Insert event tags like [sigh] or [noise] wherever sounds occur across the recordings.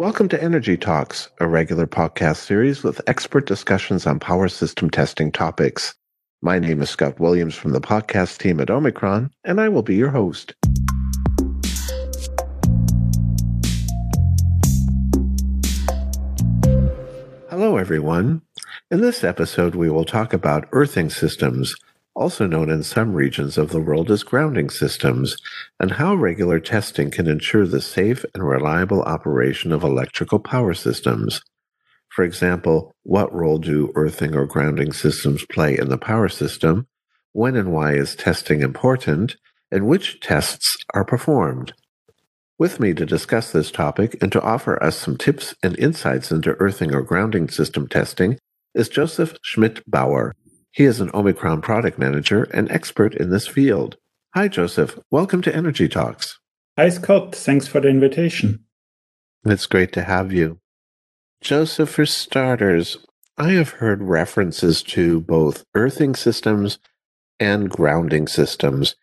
Welcome to Energy Talks, a regular podcast series with expert discussions on power system testing topics. My name is Scott Williams from the podcast team at Omicron, and I will be your host. Hello, everyone. In this episode, we will talk about earthing systems, also known in some regions of the world as grounding systems, and how regular testing can ensure the safe and reliable operation of electrical power systems. For example, what role do earthing or grounding systems play in the power system? When and why is testing important? And which tests are performed? With me to discuss this topic and to offer us some tips and insights into earthing or grounding system testing is Josef Schmidbauer. He is an Omicron product manager and expert in this field. Hi, Josef. Welcome to Energy Talks. Hi, Scott. Thanks for the invitation. It's great to have you. Josef, for starters, I have heard references to both earthing systems and grounding systems.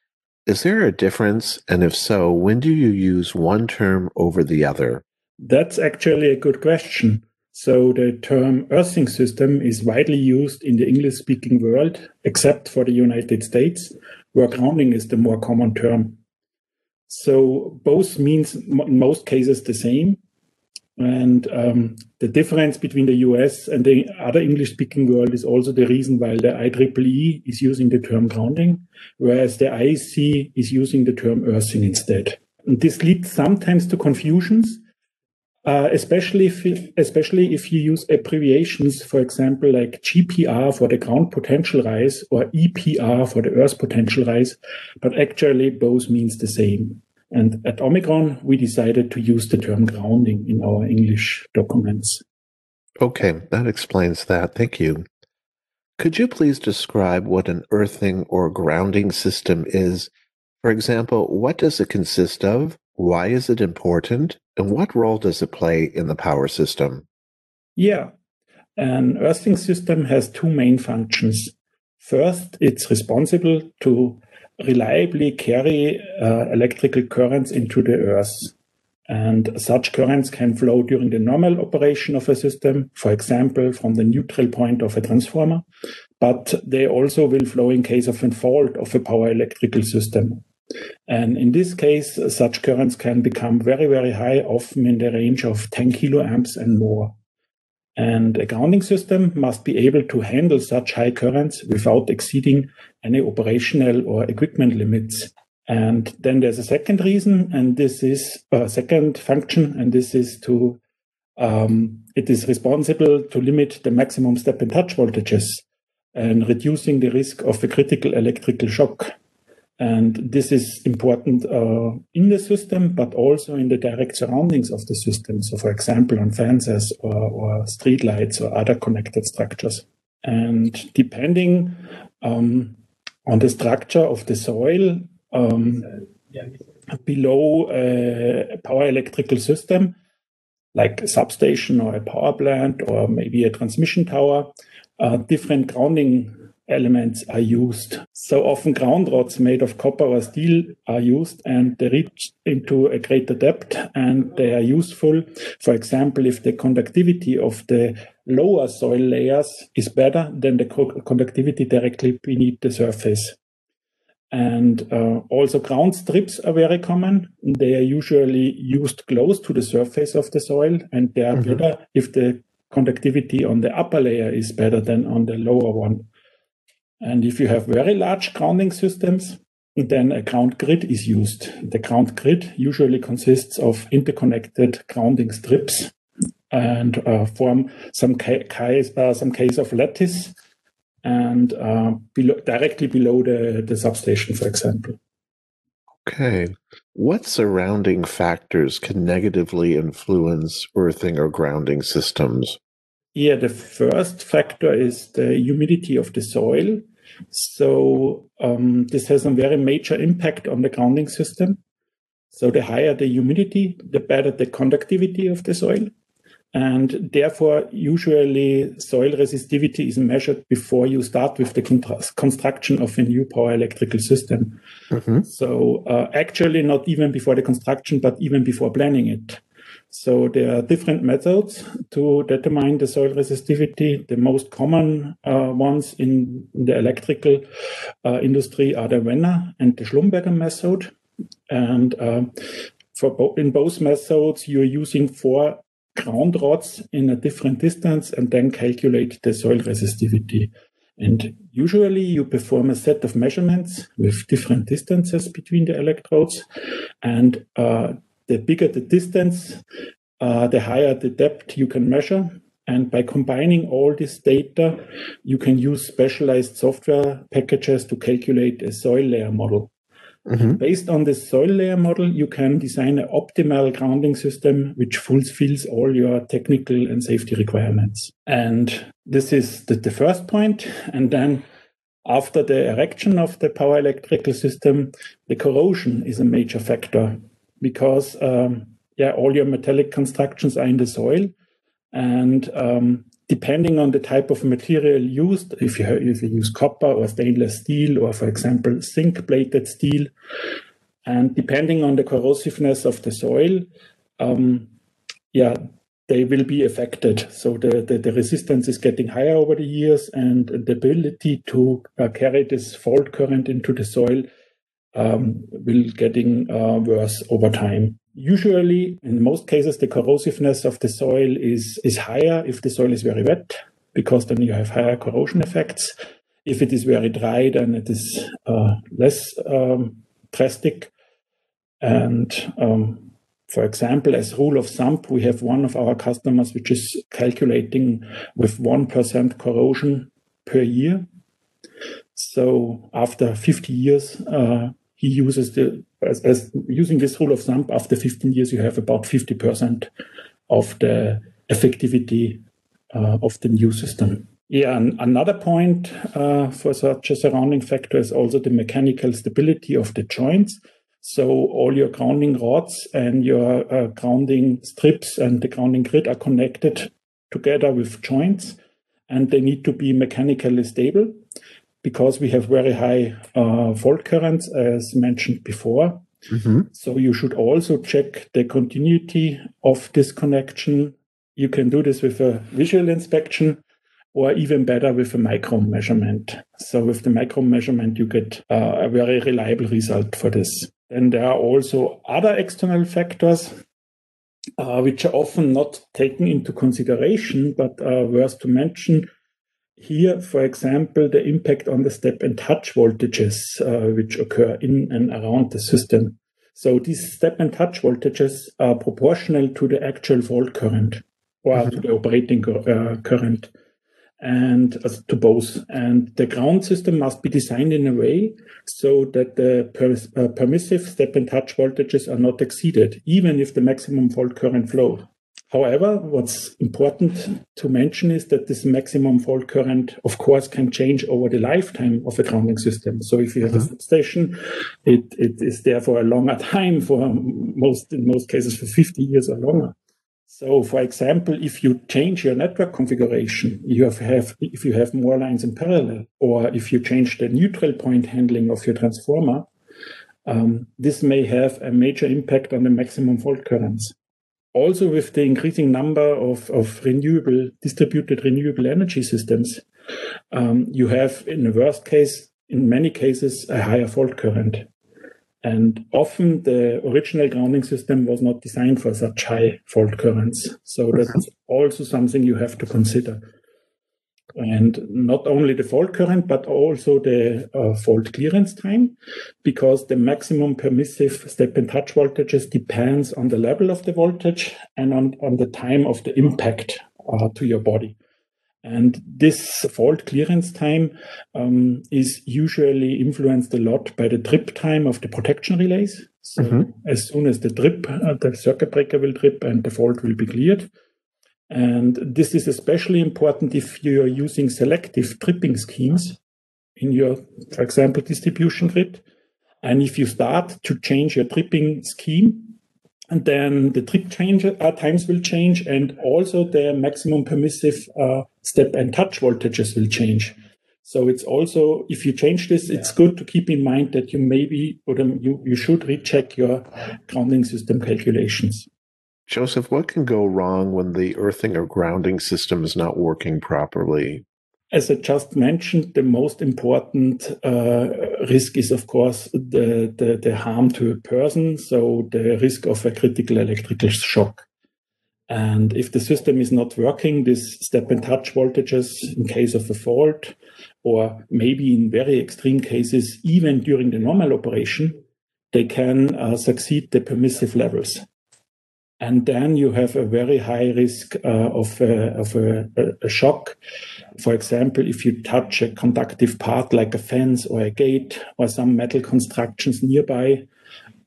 Is there a difference? And if so, when do you use one term over the other? That's actually a good question. So, the term earthing system is widely used in the English speaking world, except for the United States, where grounding is the more common term. So, both means in most cases the same, and um, the difference between the US and the other English speaking world is also the reason why the IEEE is using the term grounding, whereas the IEC is using the term earthing instead. And this leads sometimes to confusions, uh, especially, if, especially if you use abbreviations, for example, like GPR for the ground potential rise or EPR for the earth potential rise, but actually both means the same. And at Omicron, we decided to use the term grounding in our English documents. Okay, that explains that. Thank you. Could you please describe what an earthing or grounding system is? For example, what does it consist of? Why is it important? And what role does it play in the power system? Yeah, an earthing system has two main functions. First, it's responsible to reliably carry uh, electrical currents into the earth. And such currents can flow during the normal operation of a system, for example, from the neutral point of a transformer, but they also will flow in case of a fault of a power electrical system. And in this case, such currents can become very, very high, often in the range of 10 kiloamps and more. And a grounding system must be able to handle such high currents without exceeding any operational or equipment limits. And then there's a second reason, and this is a second function, and this is to um, it is responsible to limit the maximum step and touch voltages and reducing the risk of a critical electrical shock. And this is important uh, in the system, but also in the direct surroundings of the system. So, for example, on fences or, or street lights or other connected structures. And depending um, on the structure of the soil um, below a power electrical system, like a substation or a power plant or maybe a transmission tower, uh, different grounding elements are used. So often ground rods made of copper or steel are used and they reach into a greater depth and they are useful. For example, if the conductivity of the lower soil layers is better than the conductivity directly beneath the surface. And uh, also ground strips are very common. They are usually used close to the surface of the soil and they are mm-hmm. better if the conductivity on the upper layer is better than on the lower one. And if you have very large grounding systems, then a ground grid is used. The ground grid usually consists of interconnected grounding strips and uh, form some case, uh, some case of lattice and uh, below, directly below the, the substation, for example. Okay. What surrounding factors can negatively influence earthing or grounding systems? Yeah, the first factor is the humidity of the soil. So um, this has a very major impact on the grounding system. So the higher the humidity, the better the conductivity of the soil. And therefore, usually soil resistivity is measured before you start with the construction of a new power electrical system. Mm-hmm. So uh, actually, not even before the construction, but even before planning it. So there are different methods to determine the soil resistivity. The most common uh, ones in, the electrical uh, industry are the Wenner and the Schlumberger method. And uh, for bo in both methods, you're using four ground rods in a different distance and then calculate the soil resistivity. And usually you perform a set of measurements with different distances between the electrodes. And uh, the bigger the distance, uh, the higher the depth you can measure. And by combining all this data, you can use specialized software packages to calculate a soil layer model. Mm-hmm. Based on this soil layer model, you can design an optimal grounding system which fulfills all your technical and safety requirements. And this is the, the first point. And then after the erection of the power electrical system, the corrosion is a major factor because um, yeah, all your metallic constructions are in the soil. And um, depending on the type of material used, if you, if you use copper or stainless steel, or for example, zinc plated steel, and depending on the corrosiveness of the soil, um, yeah, they will be affected. So the, the, the, resistance is getting higher over the years, and the ability to uh, carry this fault current into the soil um, will getting uh, worse over time. Usually, in most cases, the corrosiveness of the soil is, is higher if the soil is very wet, because then you have higher corrosion effects. If it is very dry, then it is uh, less um, drastic. And um, for example, as rule of thumb, we have one of our customers which is calculating with 1% corrosion per year. So after 50 years, uh, he uses the as, as, using this rule of thumb after 15 years you have about 50% of the effectivity uh, of the new system. Yeah and another point uh, for such a surrounding factor is also the mechanical stability of the joints. So all your grounding rods and your uh, grounding strips and the grounding grid are connected together with joints and they need to be mechanically stable because we have very high uh, fault currents, as mentioned before. Mm-hmm. So you should also check the continuity of this connection. You can do this with a visual inspection or even better with a micro measurement. So with the micro measurement, you get uh, a very reliable result for this. Then there are also other external factors uh, which are often not taken into consideration, but are worth to mention. Here, for example, the impact on the step and touch voltages uh, which occur in and around the system. So these step and touch voltages are proportional to the actual fault current or mm-hmm. to the operating uh, current and uh, to both. And the ground system must be designed in a way so that the per- uh, permissive step and touch voltages are not exceeded, even if the maximum fault current flow. However, what's important to mention is that this maximum fault current, of course, can change over the lifetime of a grounding system. So if you have uh-huh. a substation, it, it is there for a longer [laughs] time, for most, in most cases, for 50 years or longer. So, for example, if you change your network configuration, you have, have if you have more lines in parallel, or if you change the neutral point handling of your transformer, um, this may have a major impact on the maximum fault currents also with the increasing number of, of renewable, distributed renewable energy systems, um, you have, in the worst case, in many cases, a higher fault current. And often the original grounding system was not designed for such high fault currents. So that's also something you have to consider and not only the fault current, but also the uh, fault clearance time, because the maximum permissive step and touch voltages depends on the level of the voltage and on, on the time of the impact uh, to your body. And this fault clearance time um, is usually influenced a lot by the trip time of the protection relays. So mm-hmm. as soon as the trip, uh, the circuit breaker will trip and the fault will be cleared, and this is especially important if you're using selective tripping schemes in your, for example, distribution grid. And if you start to change your tripping scheme, and then the trip change, uh, times will change, and also the maximum permissive uh, step and touch voltages will change. So it's also, if you change this, it's good to keep in mind that you maybe, or you, you should recheck your grounding system calculations. Josef, what can go wrong when the earthing or grounding system is not working properly? As I just mentioned, the most important uh, risk is, of course, the, the, the, harm to a person, so the risk of a critical electrical shock. And if the system is not working, this step and touch voltages in case of a fault, or maybe in very extreme cases, even during the normal operation, they can uh, succeed the permissive levels and then you have a very high risk uh, of, a, of a, a, shock. For example, if you touch a conductive part like a fence or a gate or some metal constructions nearby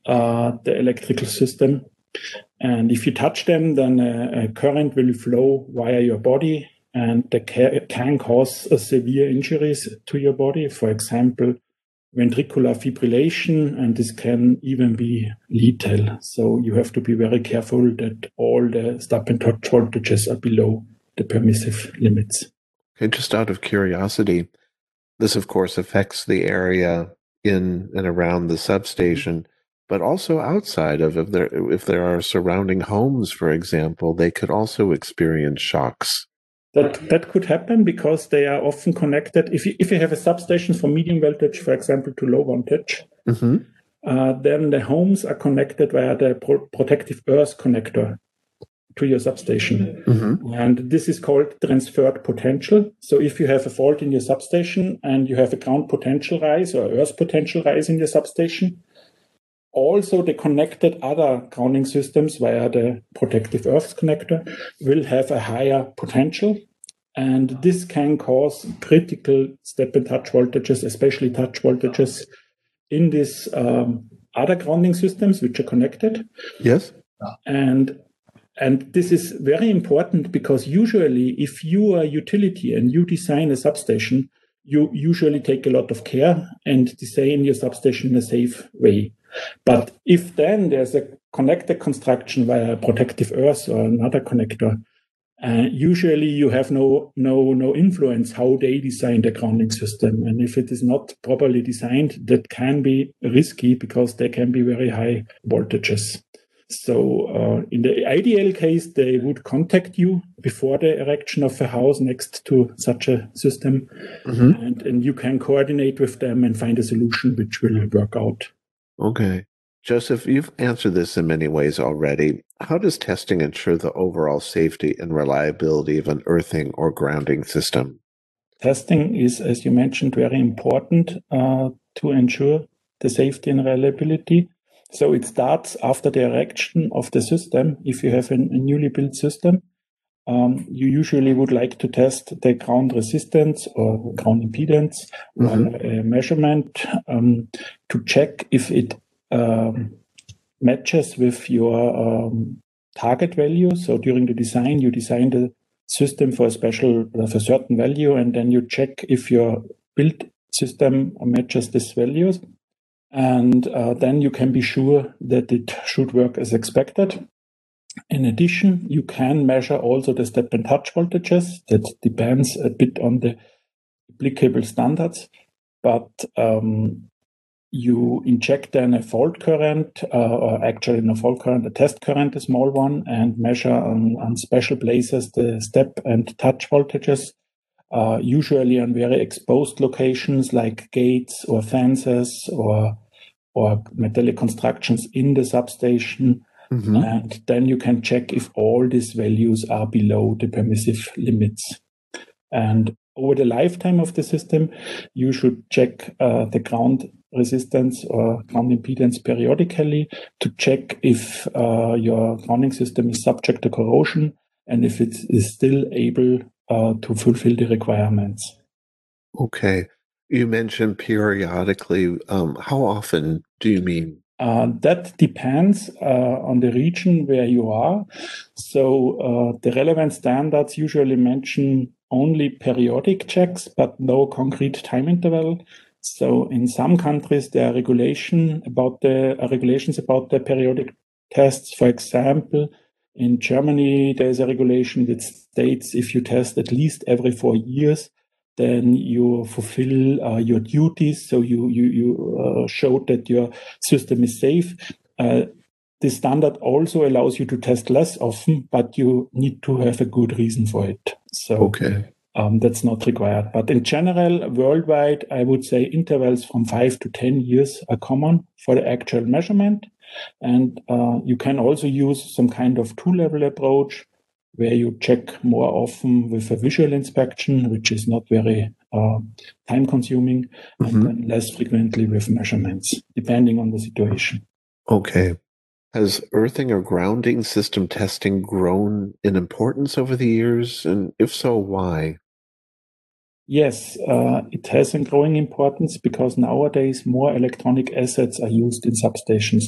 uh, the electrical system, and if you touch them, then a, a current will flow via your body and that can cause severe injuries to your body. For example, ventricular fibrillation, and this can even be lethal. So you have to be very careful that all the step and touch voltages are below the permissive limits. Okay, just out of curiosity, this of course affects the area in and around the substation, but also outside of if there if there are surrounding homes, for example, they could also experience shocks. That that could happen because they are often connected. If you, if you have a substation for medium voltage, for example, to low voltage, mm-hmm. uh, then the homes are connected via the pro- protective earth connector to your substation, mm-hmm. and this is called transferred potential. So if you have a fault in your substation and you have a ground potential rise or earth potential rise in your substation, also the connected other grounding systems via the protective earth connector will have a higher potential. And this can cause critical step and touch voltages, especially touch voltages in these um, other grounding systems which are connected. Yes. And and this is very important because usually if you are a utility and you design a substation, you usually take a lot of care and design your substation in a safe way. But if then there's a connector construction via a protective earth or another connector, uh, usually you have no no no influence how they design the grounding system, and if it is not properly designed, that can be risky because there can be very high voltages. So, uh, in the ideal case, they would contact you before the erection of a house next to such a system, mm-hmm. and, and you can coordinate with them and find a solution which will work out. Okay. Josef, you've answered this in many ways already. How does testing ensure the overall safety and reliability of an earthing or grounding system? Testing is, as you mentioned, very important uh, to ensure the safety and reliability. So it starts after the erection of the system. If you have a, a newly built system, um, you usually would like to test the ground resistance or ground impedance mm-hmm. measurement um, to check if it um, matches with your um, target value. So during the design, you design the system for a special, for a certain value, and then you check if your built system matches these values. And uh, then you can be sure that it should work as expected. In addition, you can measure also the step and touch voltages. That depends a bit on the applicable standards, but um, you inject then a fault current, uh, or actually no fault current, a test current, a small one, and measure on, on special places the step and touch voltages, uh, usually on very exposed locations like gates or fences or or metallic constructions in the substation Mm-hmm. And then you can check if all these values are below the permissive limits. And over the lifetime of the system, you should check uh, the ground resistance or ground impedance periodically to check if uh, your grounding system is subject to corrosion and if it is still able uh, to fulfill the requirements. Okay. You mentioned periodically. Um, how often do you mean uh, that depends uh, on the region where you are. So uh, the relevant standards usually mention only periodic checks, but no concrete time interval. So in some countries, there are regulation about the uh, regulations about the periodic tests. For example, in Germany, there is a regulation that states if you test at least every four years, then you fulfill uh, your duties. So you you you uh, show that your system is safe. Uh, the standard also allows you to test less often, but you need to have a good reason for it. So Okay. um, that's not required. But in general, worldwide, I would say intervals from five to 10 years are common for the actual measurement. And uh, you can also use some kind of two level approach where you check more often with a visual inspection, which is not very uh, time consuming, Mhm. and then less frequently with measurements, depending on the situation. Okay. Has earthing or grounding system testing grown in importance over the years? And if so, why? Yes, uh, it has a growing importance because nowadays more electronic assets are used in substations.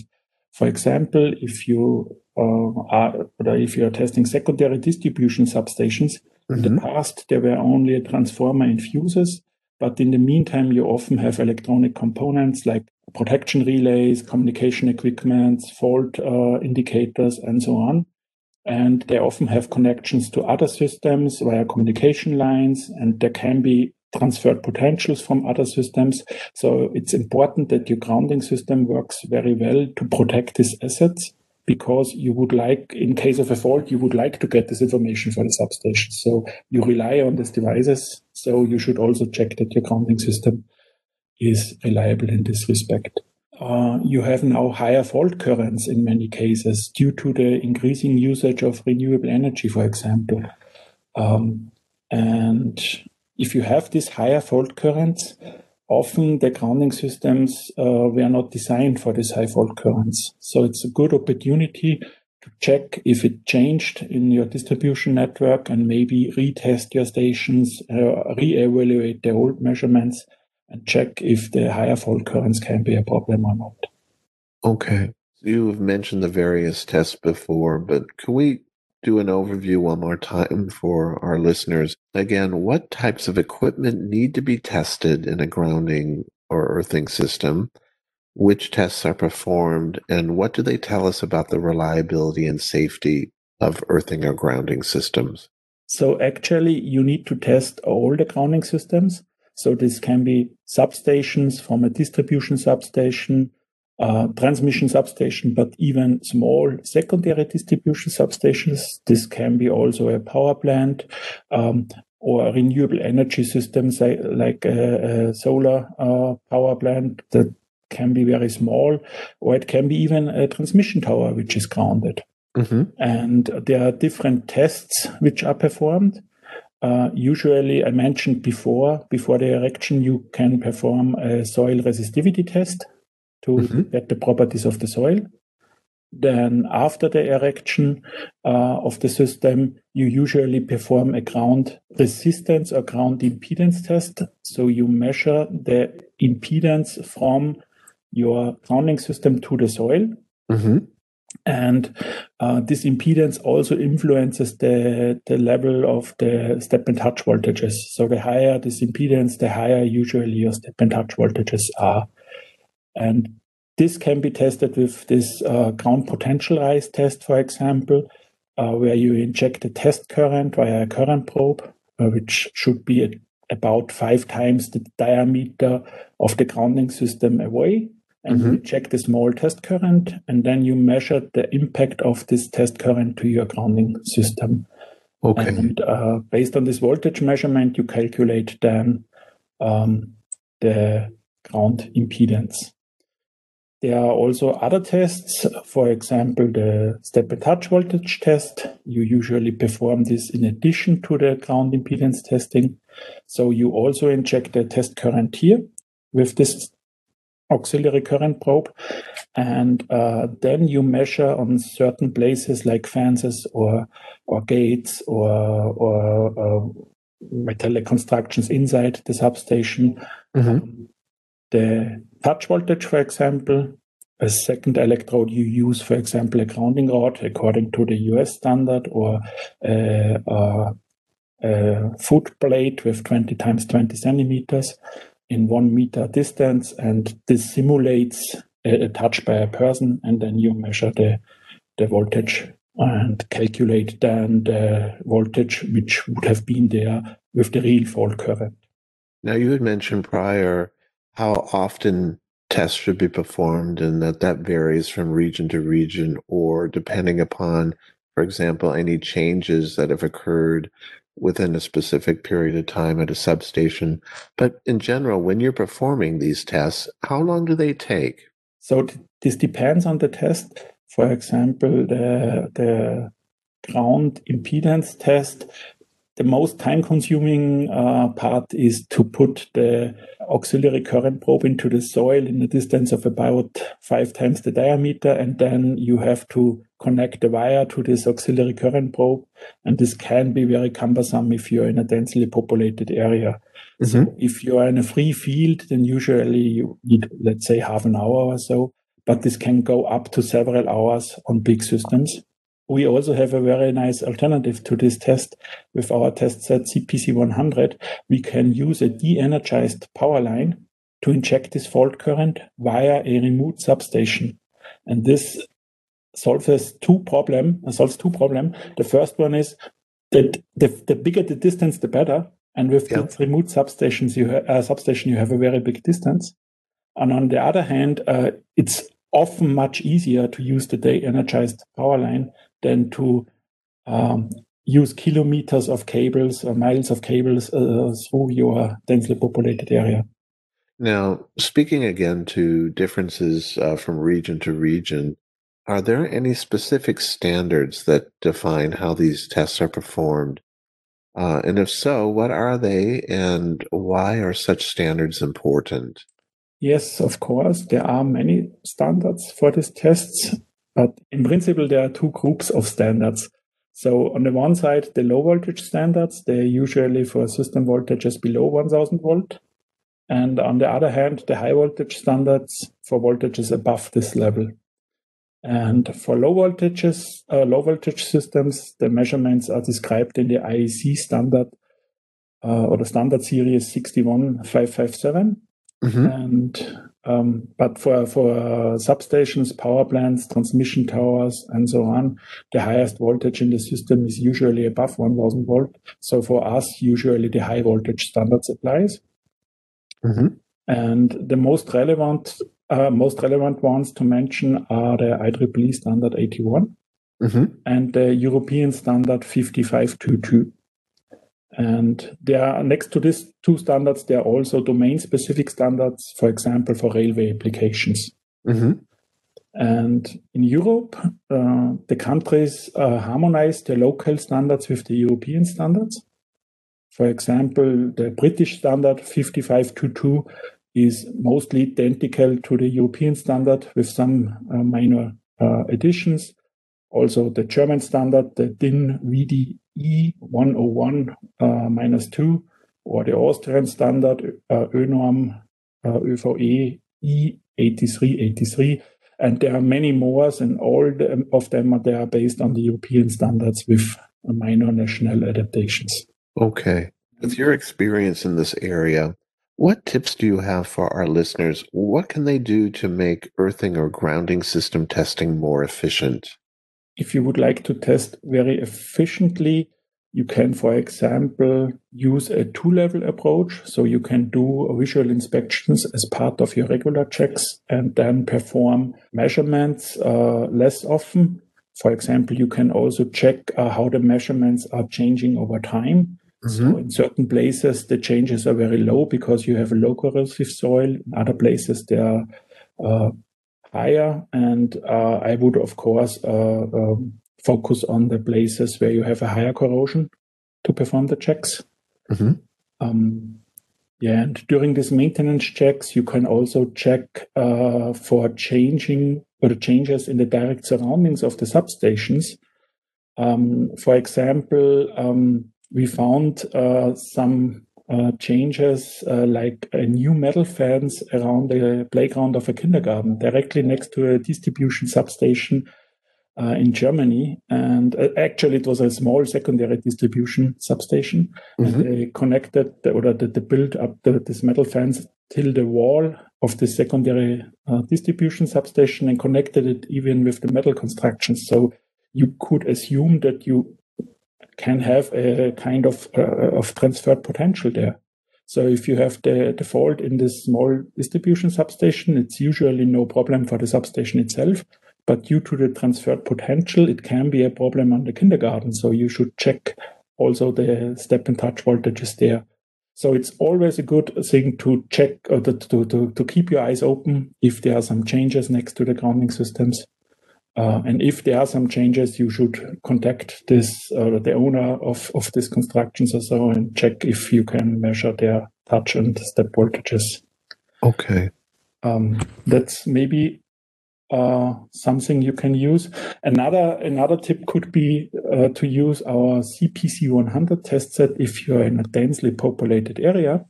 For example, if you are or if you are testing secondary distribution substations, in the Mhm. past there were only a transformer and fuses, but in the meantime you often have electronic components like protection relays, communication equipment, fault uh, indicators, and so on. And they often have connections to other systems via communication lines and there can be transferred potentials from other systems. So it's important that your grounding system works very well to protect these assets because you would like in case of a fault you would like to get this information for the substation. So you rely on these devices. So you should also check that your grounding system is reliable in this respect. Uh, you have now higher fault currents in many cases due to the increasing usage of renewable energy, for example. Um, and if you have these higher fault currents, often the grounding systems uh, were not designed for these high fault currents. So it's a good opportunity to check if it changed in your distribution network and maybe retest your stations, uh, re-evaluate the old measurements and check if the higher fault currents can be a problem or not. Okay. You've mentioned the various tests before, but can we do an overview one more time for our listeners? Again, what types of equipment need to be tested in a grounding or earthing system? Which tests are performed, and what do they tell us about the reliability and safety of earthing or grounding systems? So actually, you need to test all the grounding systems. So this can be substations from a distribution substation, transmission substation, but even small secondary distribution substations. This can be also a power plant um, or renewable energy systems like, like a, a solar uh, power plant that can be very small, or it can be even a transmission tower which is grounded. Mm-hmm. And there are different tests which are performed. Uh, usually, I mentioned before, before the erection, you can perform a soil resistivity test to Mhm. get the properties of the soil. Then, after the erection uh, of the system, you usually perform a ground resistance or ground impedance test. So you measure the impedance from your grounding system to the soil. Mm-hmm. And uh, this impedance also influences the, the level of the step and touch voltages. So the higher this impedance, the higher usually your step and touch voltages are. And this can be tested with this uh, ground potential rise test, for example, uh, where you inject a test current via a current probe, uh, which should be at about five times the diameter of the grounding system away and you check the small test current, and then you measure the impact of this test current to your grounding system. Okay. And uh, based on this voltage measurement, you calculate then um, the ground impedance. There are also other tests, for example, the step and touch voltage test. You usually perform this in addition to the ground impedance testing. So you also inject the test current here with this auxiliary current probe. And uh, then you measure on certain places like fences or, or gates or, or uh, metallic constructions inside the substation. Mm-hmm. The touch voltage, for example, a second electrode you use, for example, a grounding rod according to the US standard or a, a, a foot plate with 20 times 20 centimeters in one meter distance, and this simulates a, a, touch by a person, and then you measure the the voltage and calculate then the voltage which would have been there with the real fault current. Now, you had mentioned prior how often tests should be performed and that that varies from region to region or depending upon, for example, any changes that have occurred within a specific period of time at a substation. But in general, when you're performing these tests, how long do they take? So this depends on the test. For example, the, the ground impedance test the most time consuming uh, part is to put the auxiliary current probe into the soil in a distance of about five times the diameter. And then you have to connect the wire to this auxiliary current probe. And this can be very cumbersome if you're in a densely populated area. Mm-hmm. So if you are in a free field, then usually you need, let's say, half an hour or so. But this can go up to several hours on big systems we also have a very nice alternative to this test with our test set CPC100. We can use a de-energized power line to inject this fault current via a remote substation. And this solves two problem, solves two problem. The first one is that the, the bigger the distance, the better. And with yeah. the remote substations, you ha- uh, substation, you have a very big distance. And on the other hand, uh, it's often much easier to use the de-energized power line than to um, use kilometers of cables or miles of cables uh, through your densely populated area. Now, speaking again to differences uh, from region to region, are there any specific standards that define how these tests are performed? Uh, and if so, what are they and why are such standards important? Yes, of course. There are many standards for these tests. But in principle, there are two groups of standards. So on the one side, the low voltage standards, they're usually for system voltages below 1000 volt. And on the other hand, the high voltage standards for voltages above this level. And for low voltages, uh, low voltage systems, the measurements are described in the IEC standard uh, or the standard series 61557. Mm-hmm. And but for for uh, substations, power plants, transmission towers, and so on, the highest voltage in the system is usually above 1,000 volt. So for us, usually the high voltage standard applies. Mm-hmm. And the most relevant uh, most relevant ones to mention are the IEEE standard 81 mm-hmm. and the European standard 5522. And there are next to these two standards, there are also domain specific standards, for example, for railway applications. Mm-hmm. And in Europe, uh, the countries uh, harmonize their local standards with the European standards. For example, the British standard 5522 is mostly identical to the European standard with some uh, minor uh, additions. Also, the German standard, the DIN VD E101 uh, minus 2 or the Austrian standard uh, ÖNORM uh, ÖVE E8383. And there are many more, and all of them are there based on the European standards with minor national adaptations. Okay. With your experience in this area, what tips do you have for our listeners? What can they do to make earthing or grounding system testing more efficient? If you would like to test very efficiently, you can, for example, use a two level approach. So you can do visual inspections as part of your regular checks and then perform measurements uh, less often. For example, you can also check uh, how the measurements are changing over time. Mm-hmm. So in certain places, the changes are very low because you have a low corrosive soil. In other places, they are uh, higher. And uh, I would, of course, uh, um, focus on the places where you have a higher corrosion to perform the checks. Mm-hmm. Um, yeah, and during these maintenance checks, you can also check uh, for changing or changes in the direct surroundings of the substations. Um, for example, um, we found uh, some uh, changes uh, like a new metal fence around the playground of a kindergarten directly next to a distribution substation uh, in Germany. And uh, actually, it was a small secondary distribution substation. Mm-hmm. And they connected the, or the, the built up the, this metal fence till the wall of the secondary uh, distribution substation and connected it even with the metal construction. So you could assume that you can have a kind of uh, of transferred potential there. So if you have the, the fault in this small distribution substation, it's usually no problem for the substation itself. But due to the transferred potential, it can be a problem on the kindergarten. So you should check also the step and touch voltages there. So it's always a good thing to check or to, to, to, keep your eyes open if there are some changes next to the grounding systems. Uh, and if there are some changes, you should contact this uh, the owner of, of these constructions or so and check if you can measure their touch and step voltages. Okay. Um, that's maybe uh, something you can use. Another another tip could be uh, to use our CPC 100 test set if you're in a densely populated area,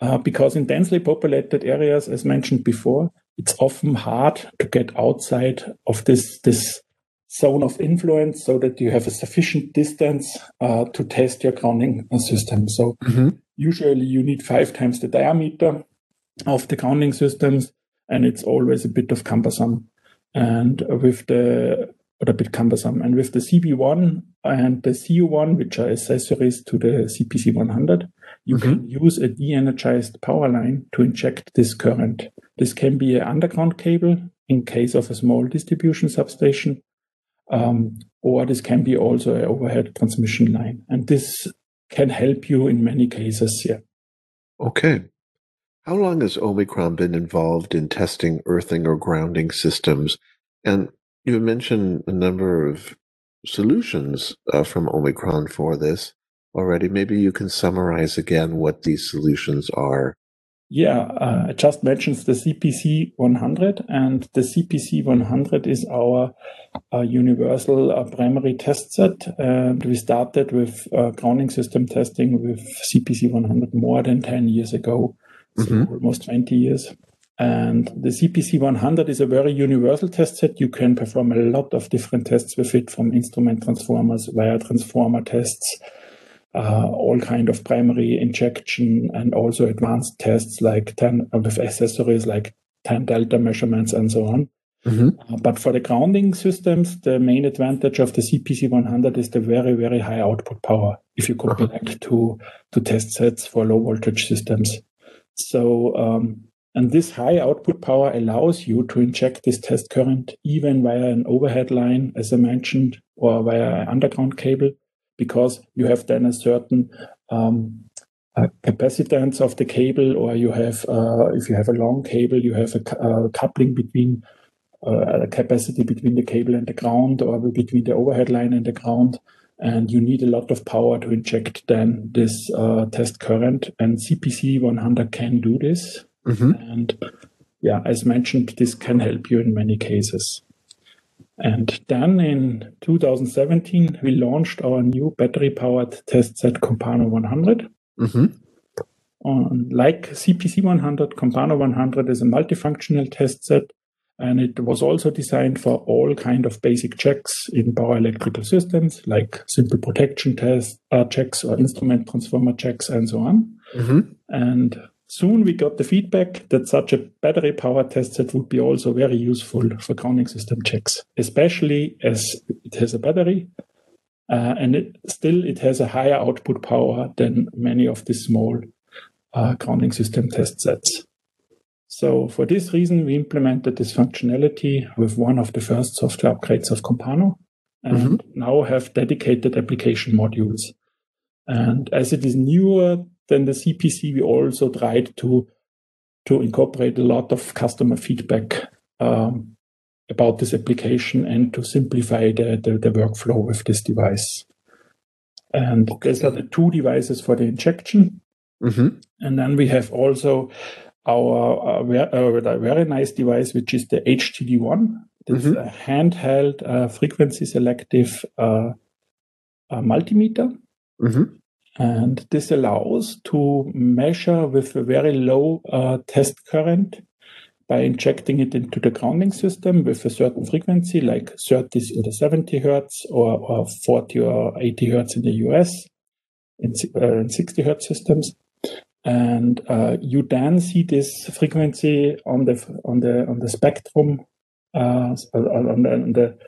uh, because in densely populated areas, as mentioned before, it's often hard to get outside of this this zone of influence so that you have a sufficient distance uh, to test your grounding system. So mm-hmm. usually you need five times the diameter of the grounding systems and it's always a bit of cumbersome. And with the or a bit cumbersome. And with the CB1 and the CU1, which are accessories to the CPC 100, you mm-hmm. can use a de-energized power line to inject this current. This can be an underground cable in case of a small distribution substation, um, or this can be also an overhead transmission line. And this can help you in many cases. Yeah. Okay. How long has Omicron been involved in testing earthing or grounding systems? And you mentioned a number of solutions uh, from Omicron for this already. Maybe you can summarize again what these solutions are. Yeah, uh, I just mentioned the CPC 100, and the CPC 100 is our uh, universal uh, primary test set. And we started with uh, grounding system testing with CPC 100 more than 10 years ago so mm-hmm. almost 20 years. And the CPC 100 is a very universal test set. You can perform a lot of different tests with it, from instrument transformers, wire transformer tests, all kind of primary injection, and also advanced tests like tan uh, with accessories like tan delta measurements and so on. Mm-hmm. Uh, but for the grounding systems, the main advantage of the CPC 100 is the very, very high output power. If you compare uh-huh. it to to test sets for low voltage systems. So, um, and this high output power allows you to inject this test current even via an overhead line, as I mentioned, or via an underground cable, because you have then a certain um, uh, capacitance of the cable, or you have, uh, if you have a long cable, you have a, a coupling between uh, a capacity between the cable and the ground, or between the overhead line and the ground and you need a lot of power to inject then this uh, test current and cpc 100 can do this mm-hmm. and yeah as mentioned this can help you in many cases and then in 2017 we launched our new battery powered test set compano 100 mm-hmm. Like cpc 100 compano 100 is a multifunctional test set and it was also designed for all kind of basic checks in power electrical systems like simple protection tests uh, checks or instrument transformer checks and so on mm-hmm. and soon we got the feedback that such a battery power test set would be also very useful for grounding system checks especially as it has a battery uh, and it, still it has a higher output power than many of the small uh, grounding system test sets so for this reason, we implemented this functionality with one of the first software upgrades of Compano and mm-hmm. now have dedicated application modules. And as it is newer than the CPC, we also tried to, to incorporate a lot of customer feedback um, about this application and to simplify the, the, the workflow with this device. And okay. these are the two devices for the injection. Mm-hmm. And then we have also our uh, very nice device, which is the HGT1. It's mm-hmm. a handheld, uh, frequency selective uh, multimeter. Mm-hmm. And this allows to measure with a very low uh, test current by injecting it into the grounding system with a certain frequency, like 30 or 70 hertz or, or 40 or 80 hertz in the US, in, uh, in 60 hertz systems. And uh, you then see this frequency on the on the on the spectrum uh, on, the, on the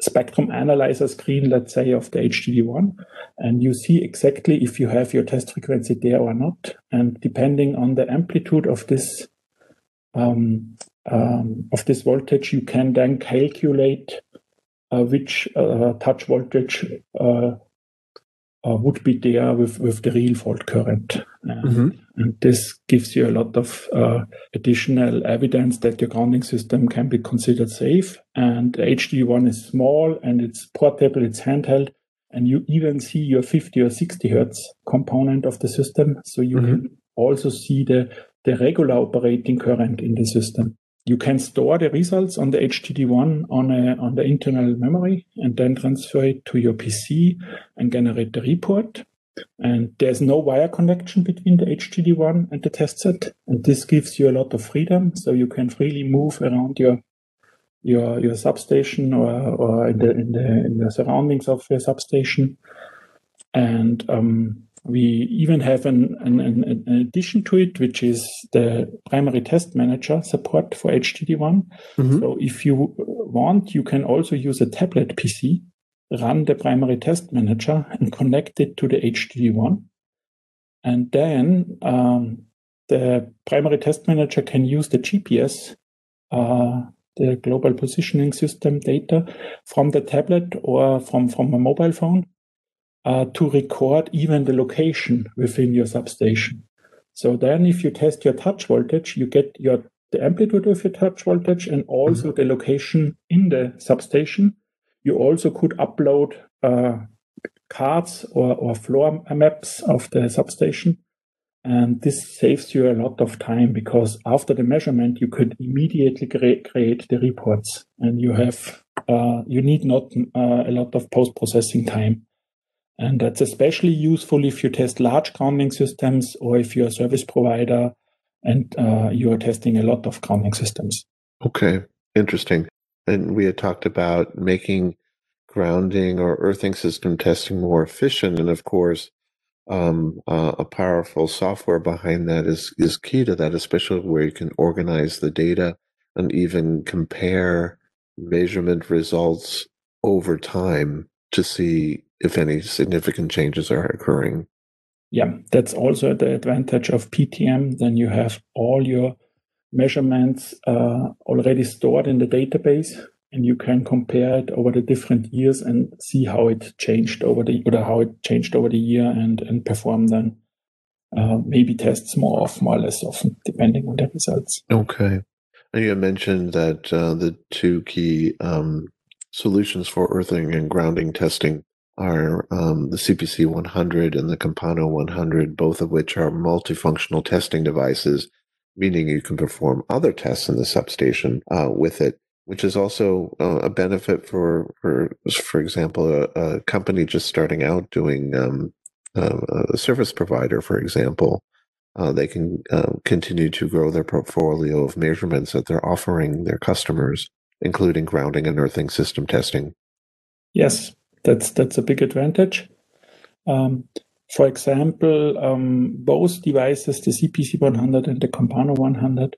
spectrum analyzer screen, let's say, of the HGT1, and you see exactly if you have your test frequency there or not. And depending on the amplitude of this um, um, of this voltage, you can then calculate uh, which uh, touch voltage uh, uh, would be there with, with the real fault current. And, mm-hmm. and this gives you a lot of uh, additional evidence that your grounding system can be considered safe. And the HGT1 is small and it's portable, it's handheld, and you even see your 50 or 60 hertz component of the system. So you mm-hmm. can also see the, the regular operating current in the system. You can store the results on the HGT1 on, a, on the internal memory and then transfer it to your PC and generate the report. And there's no wire connection between the HGT1 and the test set. And this gives you a lot of freedom. So you can freely move around your your your substation or, or in the in the in the surroundings of your substation. And um, we even have an, an, an, addition to it, which is the primary test manager support for HGT1. Mm-hmm. So if you want, you can also use a tablet PC, run the primary test manager and connect it to the HGT1. And then um, the primary test manager can use the GPS, uh, the global positioning system data from the tablet or from, from a mobile phone uh, to record even the location within your substation. So then if you test your touch voltage, you get your the amplitude of your touch voltage and also mm-hmm. the location in the substation. You also could upload uh, cards or, or floor maps of the substation. And this saves you a lot of time because after the measurement, you could immediately cre- create the reports and you have, uh, you need not uh, a lot of post processing time. And that's especially useful if you test large grounding systems or if you're a service provider and uh, you are testing a lot of grounding systems. Okay, interesting. And we had talked about making grounding or earthing system testing more efficient. And of course, um, uh, a powerful software behind that is, is key to that, especially where you can organize the data and even compare measurement results over time to see if any significant changes are occurring. Yeah, that's also the advantage of PTM. Then you have all your measurements uh, already stored in the database, and you can compare it over the different years and see how it changed over the or how it changed over the year and and perform then uh, maybe tests more often or less often depending on the results. Okay. And you mentioned that uh, the two key um, solutions for earthing and grounding testing are um, the CPC 100 and the Compano 100, both of which are multifunctional testing devices, meaning you can perform other tests in the substation uh, with it, which is also uh, a benefit for, for, for example, a, a company just starting out doing um, a service provider, for example. Uh, they can uh, continue to grow their portfolio of measurements that they're offering their customers, including grounding and earthing system testing. Yes, that's that's a big advantage. Um, for example, um, both devices, the CPC 100 and the Compano 100,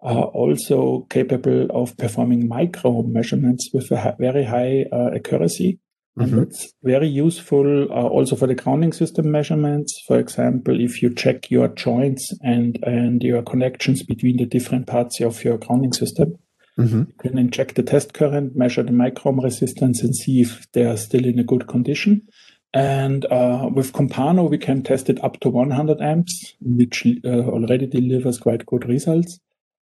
are also capable of performing micro measurements with a very high uh, accuracy. Mm-hmm. And it's very useful uh, also for the grounding system measurements. For example, if you check your joints and, and your connections between the different parts of your grounding system, Mm-hmm. You can inject the test current, measure the micro-ohm resistance, and see if they are still in a good condition. And uh, with Compano, we can test it up to 100 amps, which uh, already delivers quite good results.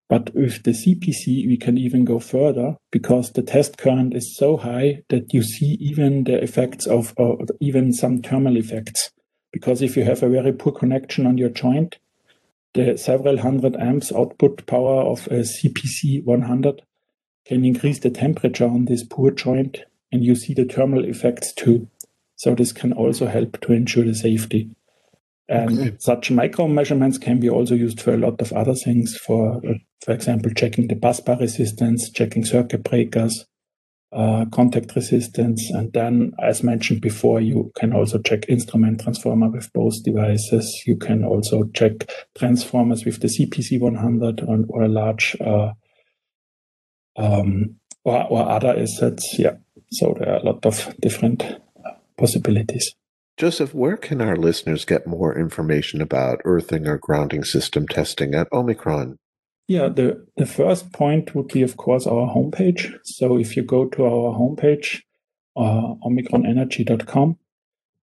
But with the CPC, we can even go further because the test current is so high that you see even the effects of even some thermal effects. Because if you have a very poor connection on your joint, the several hundred amps output power of a CPC 100 can increase the temperature on this poor joint, and you see the thermal effects too. So this can also help to ensure the safety. And okay. such micro measurements can be also used for a lot of other things. For, uh, for example, checking the busbar resistance, checking circuit breakers, uh, contact resistance. And then, as mentioned before, you can also check instrument transformer with both devices. You can also check transformers with the CPC 100 or, or a large uh, um, or, or other assets. Yeah. So there are a lot of different possibilities. Josef, where can our listeners get more information about earthing or grounding system testing at Omicron? Yeah, the, the first point would be, of course, our homepage. So if you go to our homepage, uh, omicronenergy.com,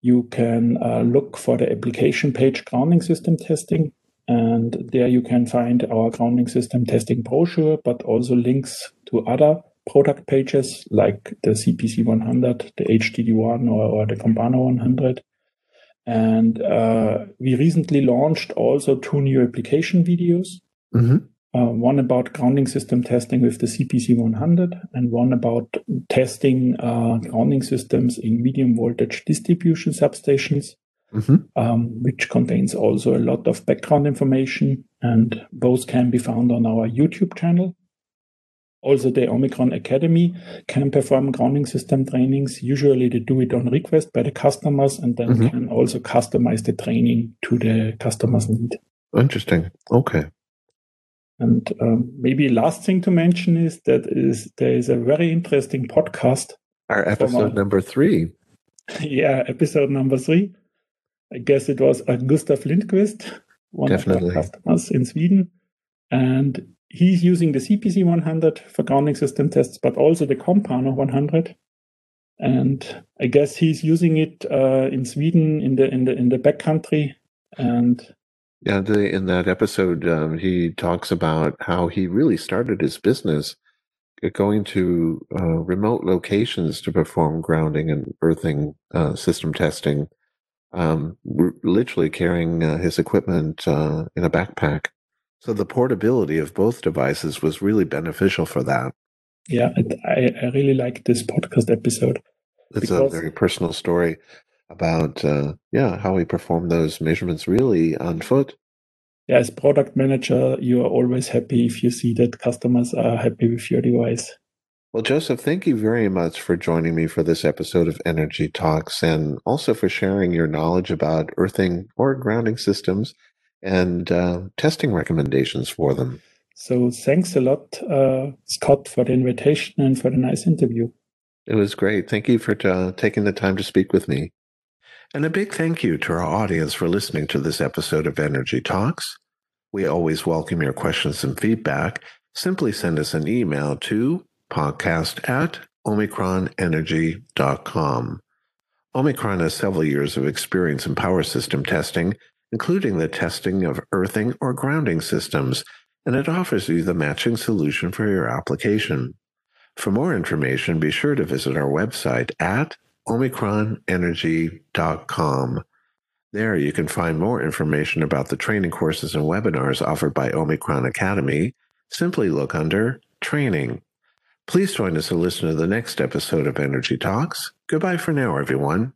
you can uh, look for the application page grounding system testing. And there you can find our grounding system testing brochure, but also links to other product pages like the CPC 100, the HGT1 or, or the Compano 100. And uh, we recently launched also two new application videos. Mm-hmm. Uh, one about grounding system testing with the CPC 100 and one about testing uh, grounding systems in medium voltage distribution substations, mm-hmm. um, which contains also a lot of background information. And both can be found on our YouTube channel. Also, the Omicron Academy can perform grounding system trainings. Usually, they do it on request by the customers and then mm-hmm. can also customize the training to the customer's need. Interesting. Okay. And um, maybe last thing to mention is that is there is a very interesting podcast. Our episode our, number three. [laughs] Yeah, episode number three. I guess it was uh, Gustav Lindqvist, one Definitely. of our customers in Sweden. And he's using the CPC 100 for grounding system tests, but also the Compano 100. And I guess he's using it uh, in Sweden in the in the in the backcountry. And yeah, the, in that episode, um, he talks about how he really started his business uh, going to uh, remote locations to perform grounding and earthing uh, system testing, um, r- literally carrying uh, his equipment uh, in a backpack. So the portability of both devices was really beneficial for that. Yeah, I, I really like this podcast episode. It's a very personal story about uh, yeah how we perform those measurements really on foot. Yeah, as product manager, you are always happy if you see that customers are happy with your device. Well, Josef, thank you very much for joining me for this episode of Energy Talks and also for sharing your knowledge about earthing or grounding systems and uh, testing recommendations for them. So thanks a lot, uh, Scott, for the invitation and for the nice interview. It was great. Thank you for uh, taking the time to speak with me. And a big thank you to our audience for listening to this episode of Energy Talks. We always welcome your questions and feedback. Simply send us an email to podcast at omicronenergy.com. Omicron has several years of experience in power system testing including the testing of earthing or grounding systems, and it offers you the matching solution for your application. For more information, be sure to visit our website at omicronenergy.com. There you can find more information about the training courses and webinars offered by Omicron Academy. Simply look under Training. Please join us to listen to the next episode of Energy Talks. Goodbye for now, everyone.